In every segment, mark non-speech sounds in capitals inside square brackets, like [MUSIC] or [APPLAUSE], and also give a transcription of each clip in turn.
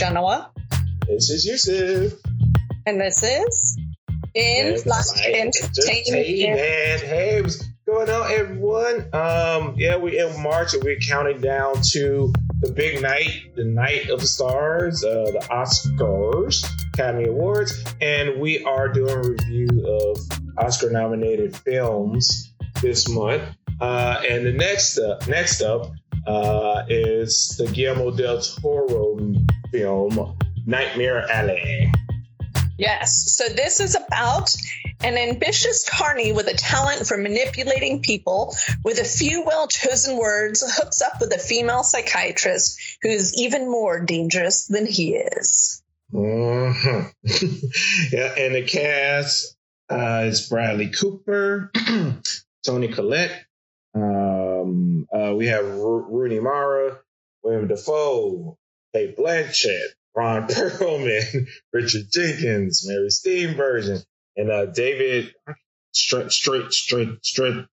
This is Genoa. This is Yusuf. And this is In Flight Entertainment. Hey, what's going on, everyone? Um, yeah, we're in March and we're counting down to the big night, the night of the stars, uh, the Oscars, Academy Awards, and we are doing a review of Oscar nominated films this month. Uh, and the next up, next up uh, is the Guillermo del Toro film Nightmare Alley. Yes. So this is about an ambitious carny with a talent for manipulating people with a few well chosen words hooks up with a female psychiatrist who's even more dangerous than he is. Mm-hmm. [LAUGHS] yeah, and the cast uh, is Bradley Cooper, [CLEARS THROAT] Toni Collette, um, uh, we have Rooney Mara, William Dafoe, Cate Blanchett, Ron [LAUGHS] Perlman, Richard Jenkins, Mary Steenburgen, and uh, David Straight Straight Straight Straight.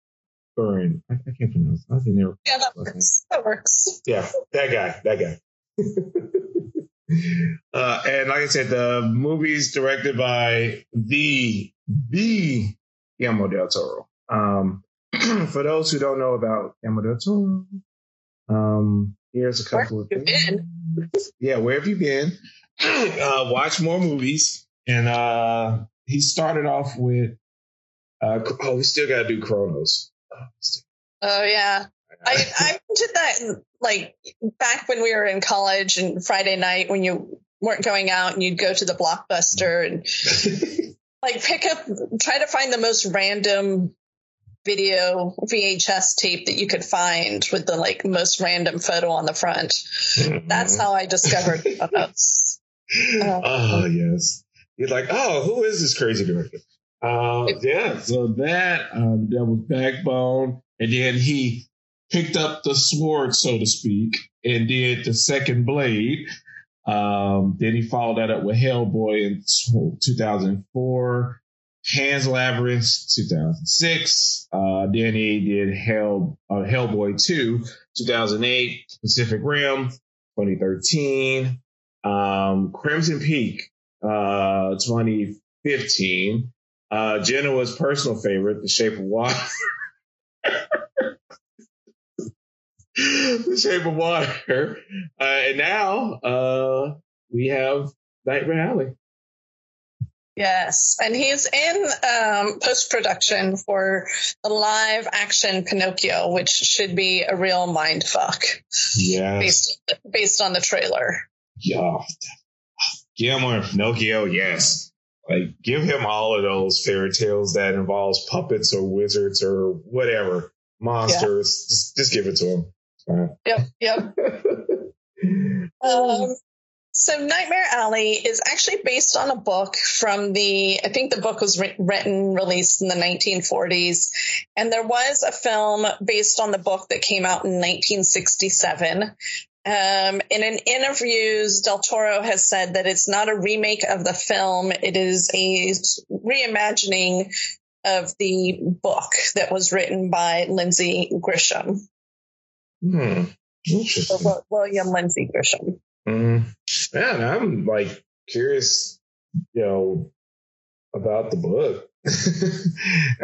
I, I can't pronounce. I think never. Yeah, that works. That works. Yeah, that guy. That guy. [LAUGHS] uh, and like I said, the movie's directed by the the Guillermo del Toro. Um, [CLEARS THROAT] for those who don't know about Guillermo del Toro, um, here's a couple of things. Yeah, where have you been? [CLEARS THROAT] uh, watch more movies. And uh, he started off with, uh, oh, we still got to do Cronos. Oh, yeah. I, [LAUGHS] I did that like back when we were in college and Friday night when you weren't going out and you'd go to the blockbuster and [LAUGHS] like pick up, try to find the most random video VHS tape that you could find with the like most random photo on the front. Mm-hmm. That's how I discovered us. Uh, [LAUGHS] oh yes, you're like, oh, who is this crazy director? Uh, yeah, so that um, that was Backbone, and then he picked up the sword, so to speak, and did the second Blade. Um, then he followed that up with Hellboy in 2004. Pan's Labyrinth 2006. Uh, did Hell uh, Hellboy 2 2008. Pacific Rim 2013. Um, Crimson Peak uh, 2015. Uh, Genoa's personal favorite, The Shape of Water. the Shape of Water. Uh, and now uh, we have Nightmare Alley. Yes, and he's in um, post production for the live action Pinocchio, which should be a real mind fuck. Yeah, based based on the trailer. Yeah, Guillermo Pinocchio. Yes, like give him all of those fairy tales that involves puppets or wizards or whatever monsters. Yeah. Just just give it to him. Yep, yep. [LAUGHS] um, so Nightmare Alley is actually based on a book from the, I think the book was written, released in the 1940s. And there was a film based on the book that came out in 1967. Um, in an interviews, Del Toro has said that it's not a remake of the film. It is a reimagining of the book that was written by Lindsay Gresham. Hmm. Interesting. William Lindsay Gresham. Mm, man, I'm like curious, you know, about the book. [LAUGHS]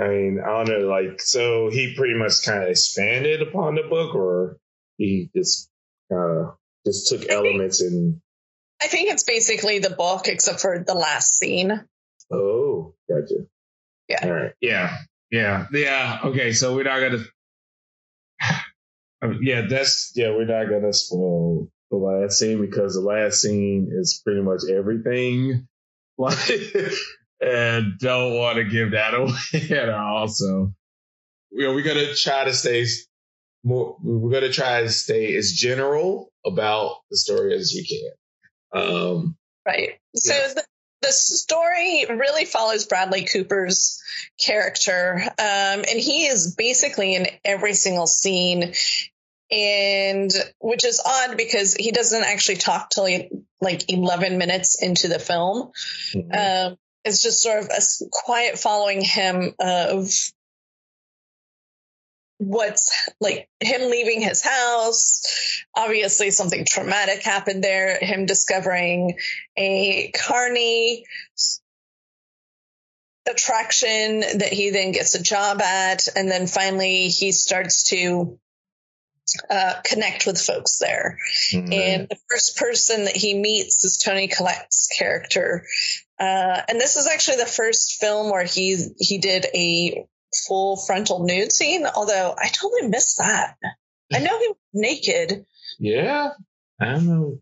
I mean, I don't know, like, so he pretty much kind of expanded upon the book, or he just uh, just took elements and. I think it's basically the book, except for the last scene. Oh, gotcha. Yeah. All right. Yeah. Yeah. Yeah. Okay. So we're not gonna. [SIGHS] yeah, that's yeah. We're not gonna spoil the last scene because the last scene is pretty much everything. Like, [LAUGHS] and don't want to give that away [LAUGHS] at all. So, you know, we're gonna try to stay more. We're gonna try to stay as general about the story as we can. Um, right. So yeah. the, the story really follows Bradley Cooper's character, um, and he is basically in every single scene and which is odd because he doesn't actually talk till he, like 11 minutes into the film. Mm-hmm. Um, it's just sort of a quiet following him of what's like him leaving his house. Obviously, something traumatic happened there. Him discovering a carny attraction that he then gets a job at. And then finally, he starts to uh, connect with folks there. Mm-hmm. And the first person that he meets is Toni Collette's character. Uh, and this is actually the first film where he he did a full frontal nude scene, although I totally missed that. I know he was naked. Yeah. I don't know.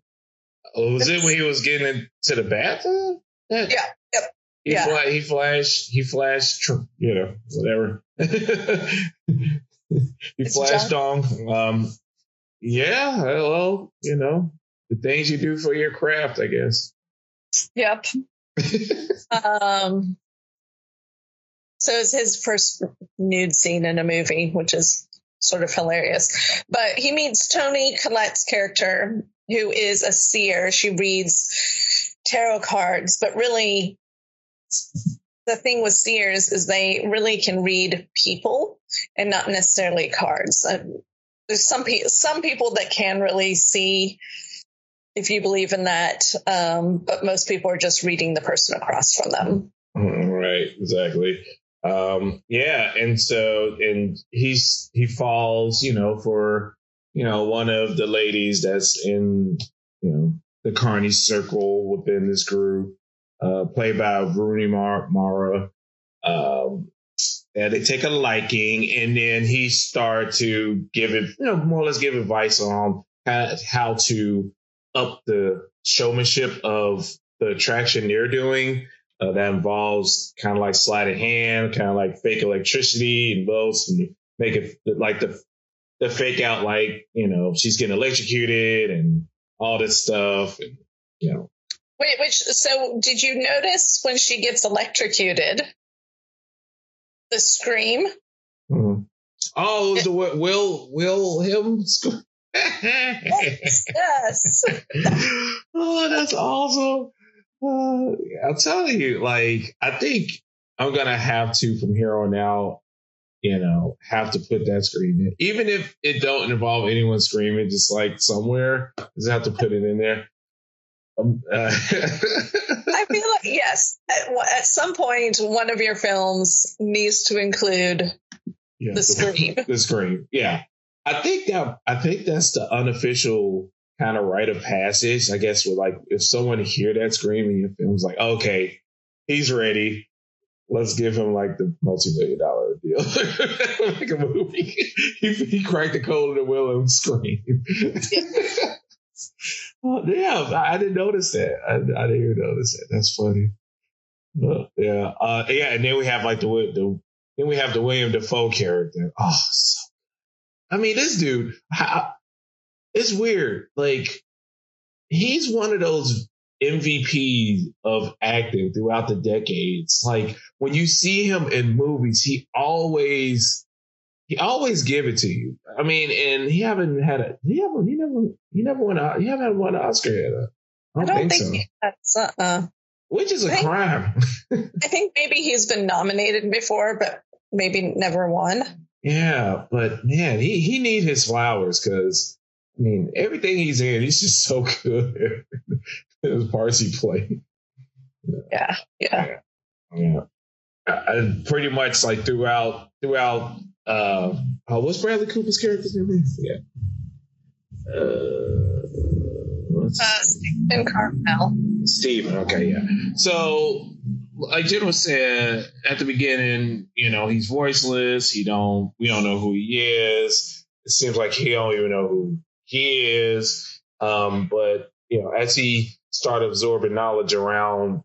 Oh, was it when he was getting into the bathroom? Yeah. Yep. He, yeah. Fla- he flashed, he flashed, you know, whatever. [LAUGHS] he flashed on. Um, yeah, well, you know, the things you do for your craft, I guess. Yep. [LAUGHS] um, so it's his first nude scene in a movie, which is sort of hilarious. But he meets Toni Collette's character, who is a seer. She reads tarot cards, but really the thing with seers is they really can read people and not necessarily cards. Uh, there's some people, some people that can really see if you believe in that, um, but most people are just reading the person across from them. Mm, right, exactly. Um, yeah, and so and he's he falls, you know, for you know one of the ladies that's in you know the Carney circle within this group, uh, played by Rooney Mara. Um, and they take a liking, and then he start to give it, you know, more or less give advice on how to up the showmanship of the attraction they're doing. Uh, that involves kind of like sleight of hand, kind of like fake electricity, involves and make it like the the fake out like you know she's getting electrocuted and all this stuff, and you know Wait, which so did you notice when she gets electrocuted? The scream. Mm-hmm. Oh, the Will Wilhelm scream. yes. [LAUGHS] yes. oh, that's awesome. Uh, I'm telling you, like, I think I'm gonna have to from here on out, you know, have to put that scream in, even if it don't involve anyone screaming, just like somewhere, just have to put it in there. Um, uh, [LAUGHS] I feel like yes, at, at, some point, one of your films needs to include yeah, the scream. The, [LAUGHS] the scream, yeah. I think that I think that's the unofficial kind of rite of passage. I guess with like if someone hear that scream in your film's like, okay, he's ready. Let's give him like the multi-million dollar deal, [LAUGHS] like a movie. he, he cracked the code of the Wilhelm scream. Oh, damn, I, I, didn't notice that. I, I, didn't even notice that. That's funny. Uh, yeah, uh, yeah, and then we have like the, the then we have the William Dafoe character. Oh, so, I mean, this dude, how, it's weird. Like, he's one of those MVPs of acting throughout the decades. Like, when you see him in movies, he always he always give it to you. I mean, and he haven't had a he haven't he never he never won a he haven't won an Oscar yet. I don't, I don't think, think, so. That's uh, which is a I crime. [LAUGHS] I think maybe he's been nominated before, but maybe never won. Yeah, but man, he he needs his flowers because I mean everything he's in, he's just so [LAUGHS] good. His parts he played. Yeah, yeah, yeah. yeah. And pretty much like throughout throughout uh, uh, what's Bradley Cooper's character's name? Yeah. Uh, uh, Stephen Carmel. Stephen, okay, yeah. So, like Jen was saying at the beginning, you know, he's voiceless. He don't, we don't know who he is. It seems like he don't even know who he is. Um, but you know, as he started absorbing knowledge around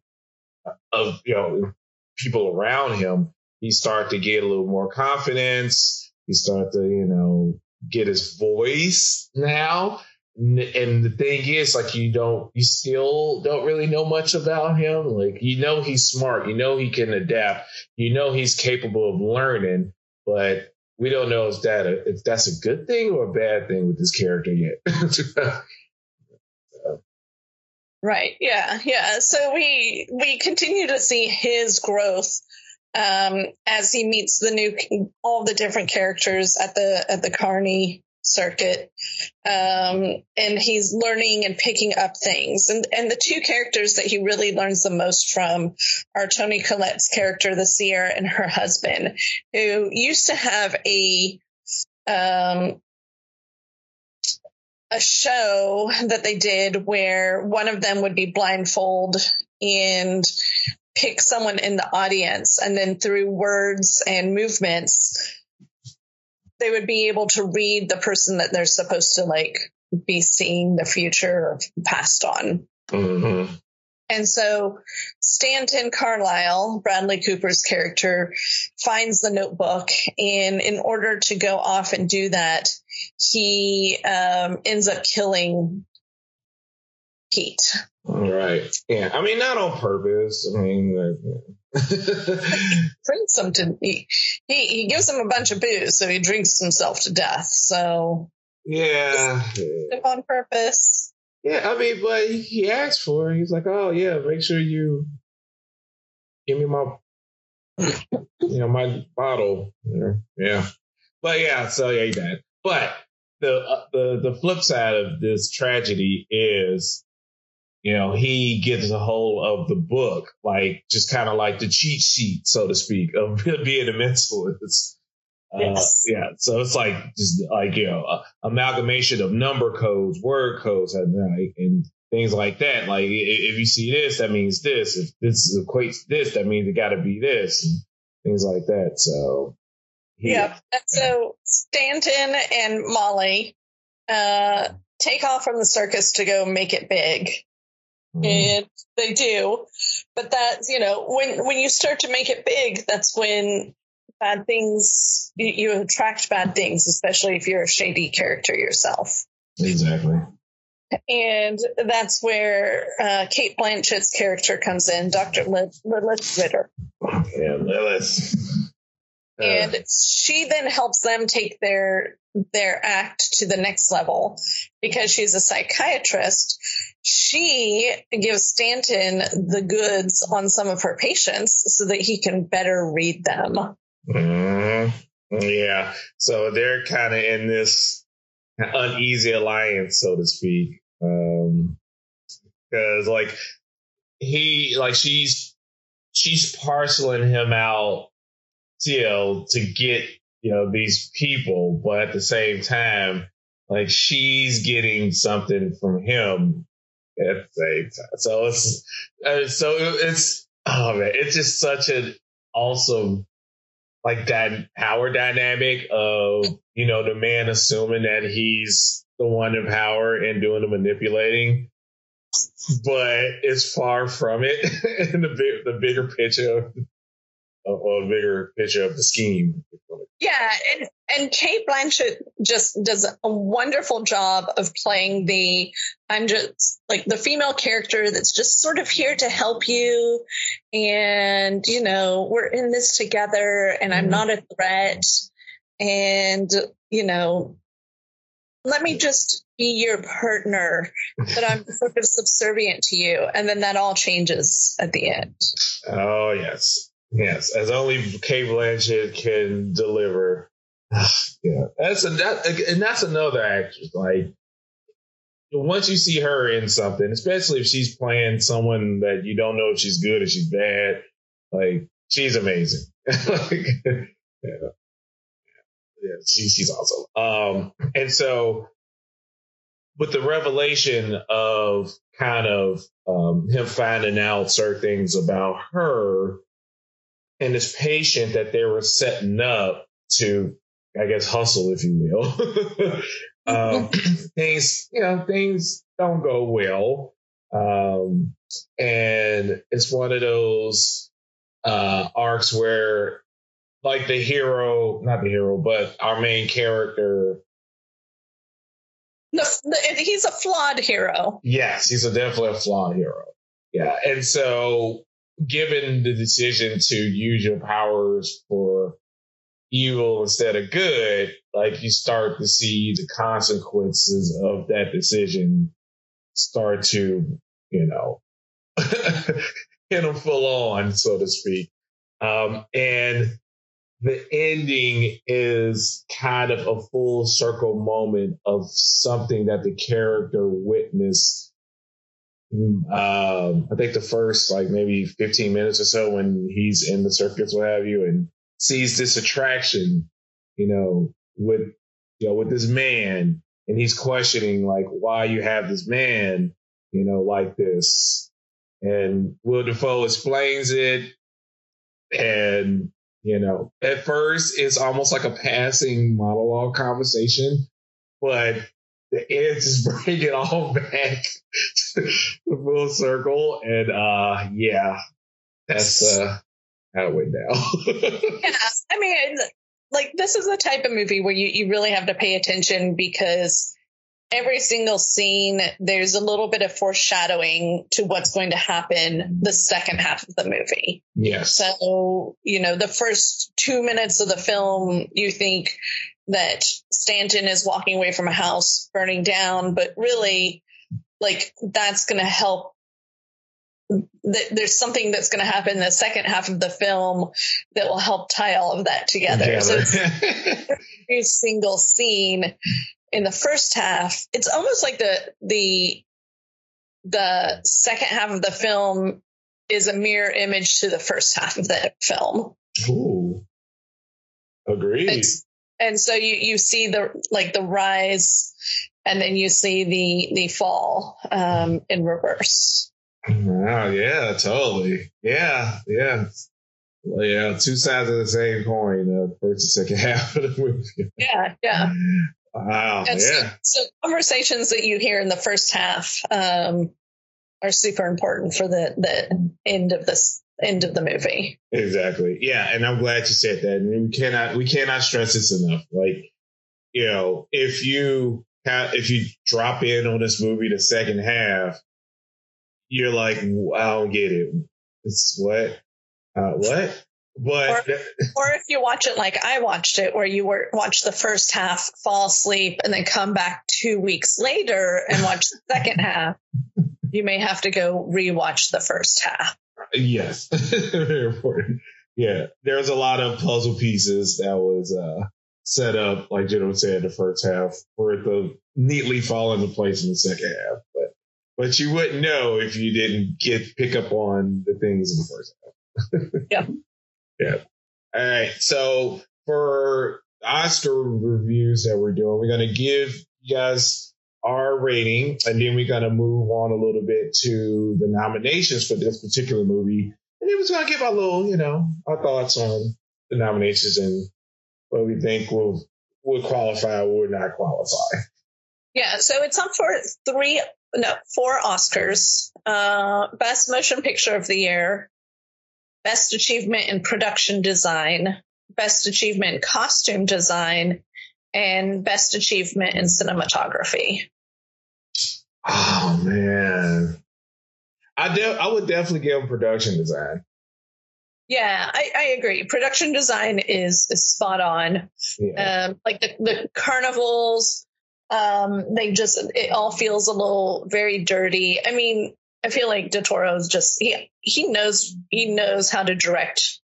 of you know people around him, he started to get a little more confidence. He started to, you know, get his voice now. And the thing is, like, you don't, you still don't really know much about him. Like, you know, he's smart. You know, he can adapt. You know, he's capable of learning, but we don't know if that, if that's a good thing or a bad thing with this character yet. [LAUGHS] Right. Yeah. Yeah. So we we continue to see his growth um, as he meets the new all the different characters at the at the Carney circuit. Um, and he's learning and picking up things. And and the two characters that he really learns the most from are toni collette's character the seer and her husband who used to have a um, a show that they did where one of them would be blindfold and pick someone in the audience and then through words and movements they would be able to read the person that they're supposed to like be seeing the future or passed on. Mm-hmm. And so Stanton Carlisle, Bradley Cooper's character, finds the notebook. And in order to go off and do that, he um, ends up killing Pete. All right. Yeah. I mean, not on purpose. I mean, [LAUGHS] drinks him to he, he he gives him a bunch of booze, so he drinks himself to death. So yeah, on purpose. Yeah, I mean, but he asked for it. He's like, "Oh yeah, make sure you give me my, you know, my bottle." Yeah, but yeah, so yeah, he died. But the uh, the the flip side of this tragedy is you know, he gets a hold of the book, like just kind of like the cheat sheet, so to speak, of [LAUGHS] being a mentalist. Uh, yes. yeah. So it's like just like, you know, amalgamation of number codes, word codes, and, and things like that. Like if you see this, that means this. If this equates this, that means it got to be this, and things like that. So yeah. yeah. So Stanton and Molly uh, take off from the circus to go make it big. Mm-hmm. And they do. But that's, you know, when, when you start to make it big, that's when bad things, you, you attract bad things, especially if you're a shady character yourself. Exactly. And that's where uh, Cate Blanchett's character comes in, Dr. Lilith Ritter. Yeah, Lilith. Uh, and she then helps them take their their act to the next level because she's a psychiatrist. She gives Stanton the goods on some of her patients so that he can better read them. Mm, yeah. So they're kind of in this uneasy alliance, so to speak. Um, cause like he, like she's, she's parceling him out, you know, to get you know, these people, but at the same time, like she's getting something from him at the same time. So it's, uh, so it's, oh man, it's just such an awesome, like that power dynamic of, you know, the man assuming that he's the one in power and doing the manipulating. But it's far from it [LAUGHS] in the the bigger picture a, a bigger picture of the scheme. Yeah, and and Cate Blanchett just does a wonderful job of playing the I'm just like the female character that's just sort of here to help you, and you know we're in this together, and I'm mm-hmm. not a threat, and you know let me just be your partner, but I'm sort of subservient to you. And then that all changes at the end. [LAUGHS] Oh, yes. Yes, as only Cate Blanchett can deliver. yeah, that's a that, and that's another actress. Like once you see her in something, especially if she's playing someone that you don't know if she's good or she's bad, like she's amazing. [LAUGHS] like, yeah. yeah, she, she's awesome. Um, and so with the revelation of kind of um, him finding out certain things about her, and this patient that they were setting up to, I guess, hustle, if you will. [LAUGHS] um, [CLEARS THROAT] things, you know, things don't go well. Um, and it's one of those uh, arcs where, like, the hero, not the hero, but our main character. The, the, he's a flawed hero. Yes, he's a definitely a flawed hero. Yeah. And so given the decision to use your powers for evil instead of good, like you start to see the consequences of that decision start to, you know, [LAUGHS] hit them full on, so to speak. Um, and the ending is kind of a full circle moment of something that the character witnessed. Um, I think the first like maybe 15 minutes or so when he's in the circus, what have you, and sees this attraction, you know, with you know, with this man, and he's questioning like why you have this man, you know, like this. And Will Dafoe explains it, and you know, at first it's almost like a passing monologue conversation, but the end just bring it all back to the full circle. And uh yeah, that's uh how it went down. [LAUGHS] yeah, I mean, like this is the type of movie where you, you really have to pay attention because every single scene there's a little bit of foreshadowing to what's going to happen the second half of the movie. Yes. So, you know, the first two minutes of the film, you think that Stanton is walking away from a house burning down, but really, like, that's going to help there's something that's going to happen in the second half of the film that will help tie all of that together. So it's [LAUGHS] every single scene in the first half, it's almost like the the the second half of the film is a mirror image to the first half of the film. Ooh. Agreed. And, and so you you see the like the rise and then you see the the fall um, in reverse. Wow, yeah, totally. Yeah, yeah. Yeah, two sides of the same coin, uh, first and second [LAUGHS] half of the movie. Yeah, yeah. Wow, and yeah. So, so, conversations that you hear in the first half um, are super important for the the end of this end of the movie. Exactly. Yeah, and I'm glad you said that. And we cannot we cannot stress this enough. Like, you know, if you have if you drop in on this movie the second half you're like, I don't get it. It's what? Uh, what? But or, or, if you watch it like I watched it, where you were watch the first half, fall asleep, and then come back two weeks later and watch the second [LAUGHS] half, you may have to go rewatch the first half. Yes, [LAUGHS] very important. Yeah, there's a lot of puzzle pieces that was uh, set up, like Jenna said, the first half for it to neatly fall into place in the second half. But but you wouldn't know if you didn't get pick up on the things in the first half. [LAUGHS] yeah. Yeah. All right. So for Oscar reviews that we're doing, we're going to give you guys our rating, and then we're going to move on a little bit to the nominations for this particular movie. And then we're going to give our little, you know, our thoughts on the nominations and what we think will will qualify or will not qualify. Yeah, so it's up for three no, four Oscars. Uh, Best Motion Picture of the Year, Best Achievement in Production Design, Best Achievement in Costume Design, and Best Achievement in Cinematography. Oh man, I de- I would definitely give production design. Yeah, I, I agree. Production design is, is spot on. Yeah. Um, like the, the carnivals, um, they just it all feels a little very dirty. I mean, I feel like is just he he knows he knows how to direct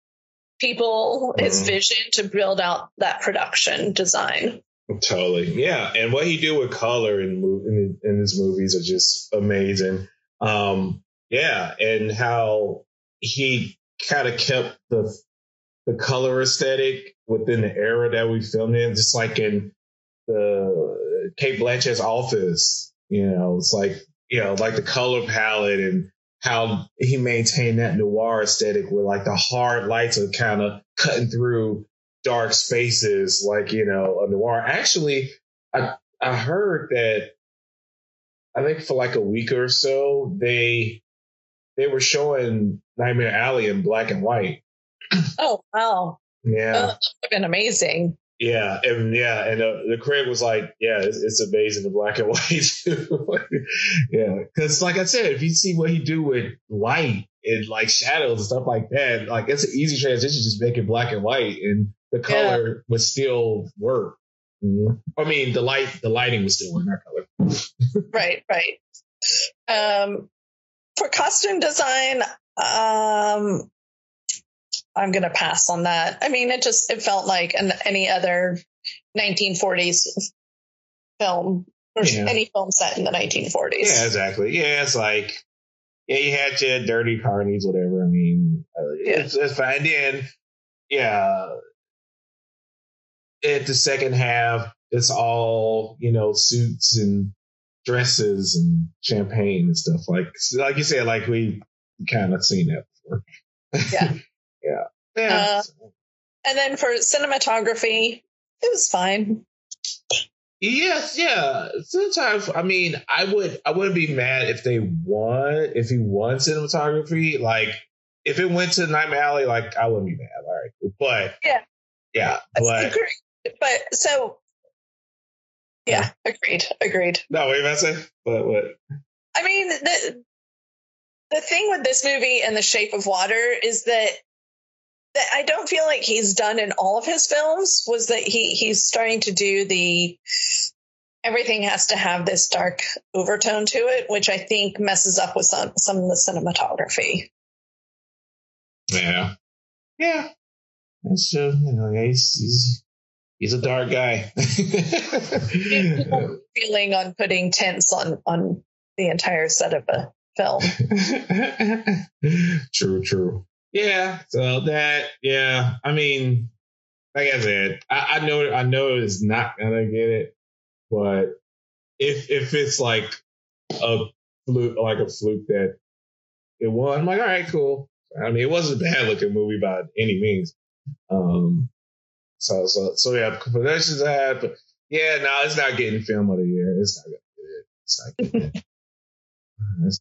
people, mm-hmm. his vision to build out that production design. Totally, yeah. And what he do with color in in, in his movies are just amazing. Um, yeah, and how he kind of kept the the color aesthetic within the era that we filmed in, just like in the Cate Blanchett's office. You know, it's like you know, like the color palette and how he maintained that noir aesthetic with like the hard lights are kind of cutting through dark spaces, like you know, a noir. Actually, I I heard that I think for like a week or so they they were showing Nightmare Alley in black and white. Oh wow! Yeah, oh, that would been amazing. Yeah, and yeah, and uh, the critic was like, "Yeah, it's, it's amazing the black and [LAUGHS] white yeah, because like I said, if you see what he do with light and like shadows and stuff like that, like it's an easy transition, just make it black and white, and the color yeah. would still work. Mm-hmm. I mean, the light, the lighting was still work, not color. [LAUGHS] right, right. Um, for costume design, um, I'm gonna pass on that. I mean, it just it felt like an, any other 1940s film or yeah. any film set in the 1940s. Yeah, exactly. Yeah, it's like yeah, you had your dirty carnies, whatever. I mean, uh, yeah. it's, it's fine. then, yeah, at the second half, it's all you know, suits and dresses and champagne and stuff. Like, like you said, like we kind of seen that before. Yeah, [LAUGHS] yeah, yeah. Uh, and then for cinematography, it was fine. Yes, yeah. Sometimes, I mean, I would, I wouldn't be mad if they won, if he won cinematography. Like, if it went to Nightmare Alley, like, I wouldn't be mad. All right, but yeah, yeah, but but so yeah, agreed, agreed. No, you about to say? What? What? I mean, the the thing with this movie and The Shape of Water is that that I don't feel like he's done in all of his films was that he he's starting to do the everything has to have this dark overtone to it, which I think messes up with some some of the cinematography. Yeah, yeah, that's true. Uh, you know, he's he's he's a dark guy. [LAUGHS] feeling on putting tents on on the entire set of a film. [LAUGHS] true, true. Yeah. So that, yeah. I mean, like I said, I, I know, I know it's not gonna get it, but if if it's like a fluke, like a fluke that it won, I'm like, all right, cool. I mean, it wasn't a bad looking movie by any means. Um, so, so, so yeah, production's that, but yeah, no, it's not getting film of the year. It's not it. It's not. [LAUGHS]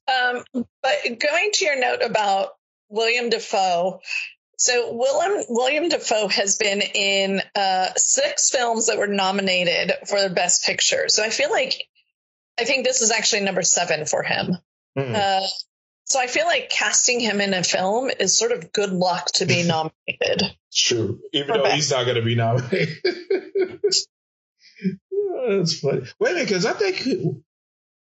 Um, but going to your note about William Dafoe, So William William Dafoe has been in uh, six films that were nominated for the Best Picture. So I feel like I think this is actually number seven for him. Mm-hmm. Uh, so I feel like casting him in a film is sort of good luck to be [LAUGHS] nominated. True, even though best. he's not going to be nominated. [LAUGHS] That's funny. Wait a minute, because I think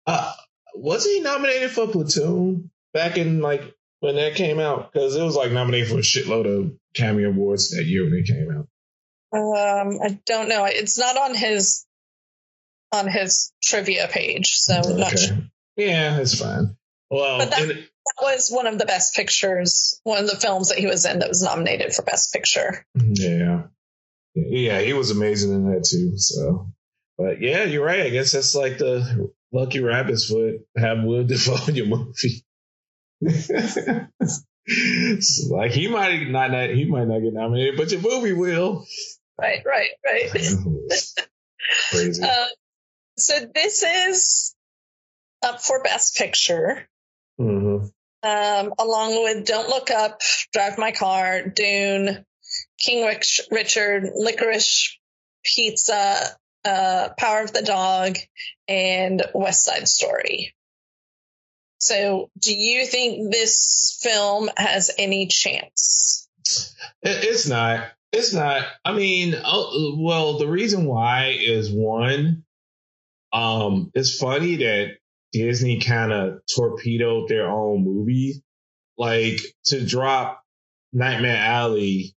uh, was he nominated for Platoon back in like when that came out? Because it was like nominated for a shitload of Academy Awards that year when it came out. Um, I don't know. It's not on his on his trivia page, so okay. not sure. Yeah, it's fine. Well, but that, that, was one of the best pictures, one of the films that he was in that was nominated for best picture. Yeah, yeah, he was amazing in that too. So, but yeah, you're right. I guess that's like the lucky rabbit's foot. Have Will Dafoe in your movie. like he might not, not he might not get nominated, but your movie will. Right, right, right. [LAUGHS] Crazy. Uh, so this is up for Best Picture. Um, along with Don't Look Up, Drive My Car, Dune, King Rich- Richard, Licorice Pizza, uh, Power of the Dog, and West Side Story. So, do you think this film has any chance? It's not. It's not. I mean, oh, well, the reason why is one, um, it's funny that Disney kind of torpedoed their own movie, like to drop Nightmare Alley,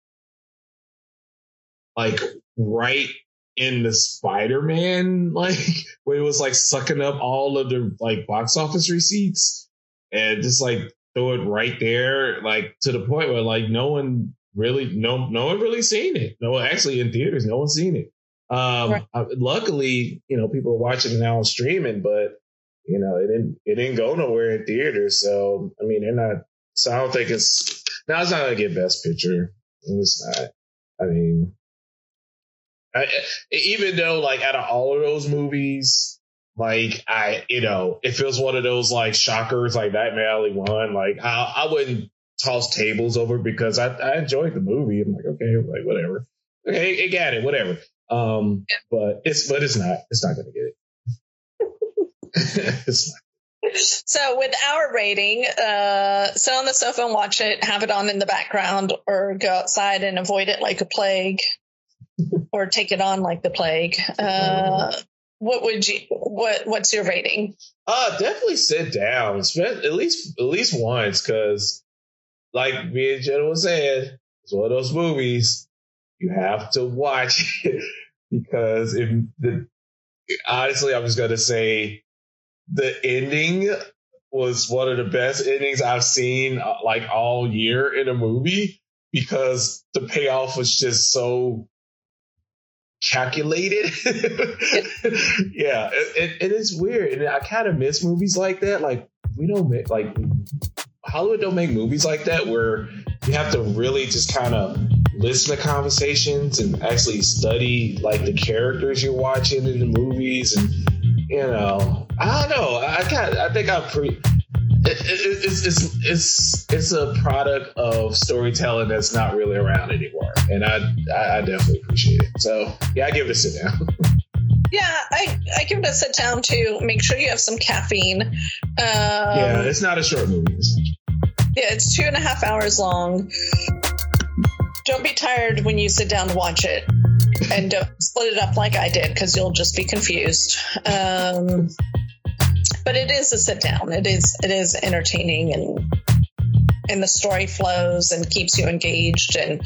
like right in the Spider-Man, [LAUGHS] like where it was like sucking up all of the like box office receipts and just like throw it right there, like to the point where like no one really, no, no one really seen it. No, actually in theaters, no one's seen it. Um, right. luckily, you know, people are watching it now on streaming, but you know, it didn't, it didn't go nowhere in theaters. So, I mean, they're not, so I don't think it's, now it's not to get best picture. It's not. I mean, I, even though like out of all of those movies, like I, you know, if it was one of those like shockers like Nightmare Alley one, like I, I wouldn't toss tables over because I, I enjoyed the movie. I'm like, okay, like whatever. Okay, it got it, whatever. Um, but it's but it's not. It's not gonna get it. [LAUGHS] So with our rating, uh, sit on the sofa and watch it, have it on in the background, or go outside and avoid it like a plague [LAUGHS] or take it on like the plague. Uh, what would you what what's your rating? Uh definitely sit down. Spend at least at least once because like me and Jenna was saying, it's one of those movies you have to watch it [LAUGHS] because if the honestly, I'm just gonna say the ending was one of the best endings I've seen uh, like all year in a movie because the payoff was just so calculated. [LAUGHS] yeah, it, it is weird, and I kind of miss movies like that. Like we don't make like Hollywood don't make movies like that where you have to really just kind of listen to conversations and actually study like the characters you're watching in the movies and you know I don't know I kind I think I'm pretty it, it, it's, it's it's it's a product of storytelling that's not really around anymore, and I I, I definitely appreciate it. So yeah, I give it a sit down. [LAUGHS] Yeah, I, I give it a sit down too. Make sure you have some caffeine. Um, yeah, it's not a short movie. Yeah, it's two and a half hours long. Don't be tired when you sit down to watch it, and don't split it up like I did because you'll just be confused. Um, but it is a sit down. It is it is entertaining and and the story flows and keeps you engaged and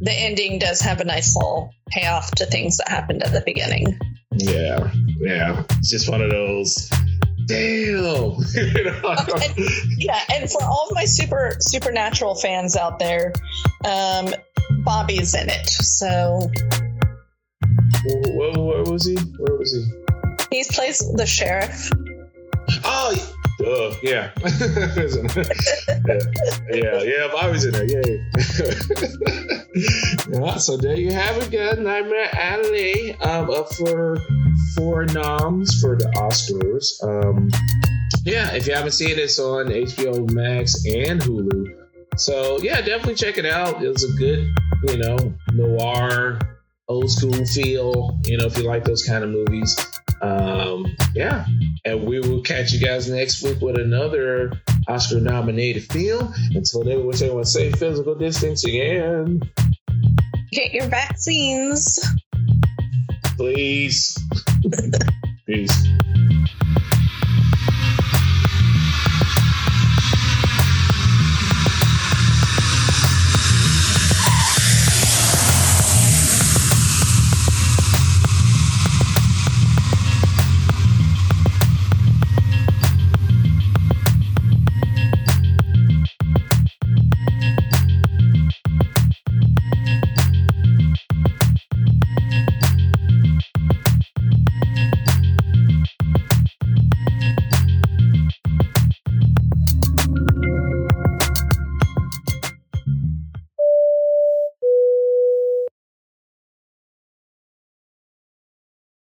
the ending does have a nice little payoff to things that happened at the beginning. Yeah, yeah. It's just one of those damn. [LAUGHS] and, yeah, and for all of my super supernatural fans out there, um, Bobby's in it. So where, where was he? Where was he? He plays the sheriff. Oh, uh, yeah. [LAUGHS] yeah. yeah, yeah, I was in there. Yay. [LAUGHS] yeah, so there you have it, good. Nightmare Alley um, up for four noms for the Oscars. Um, yeah, if you haven't seen it, it's on HBO Max and Hulu. So yeah, definitely check it out. It was a good, you know, noir, old school feel. You know, if you like those kind of movies. Um, yeah, and we will catch you guys next week with another Oscar nominated film. Until then, we say, say physical distancing and get your vaccines. Please. [LAUGHS] Peace.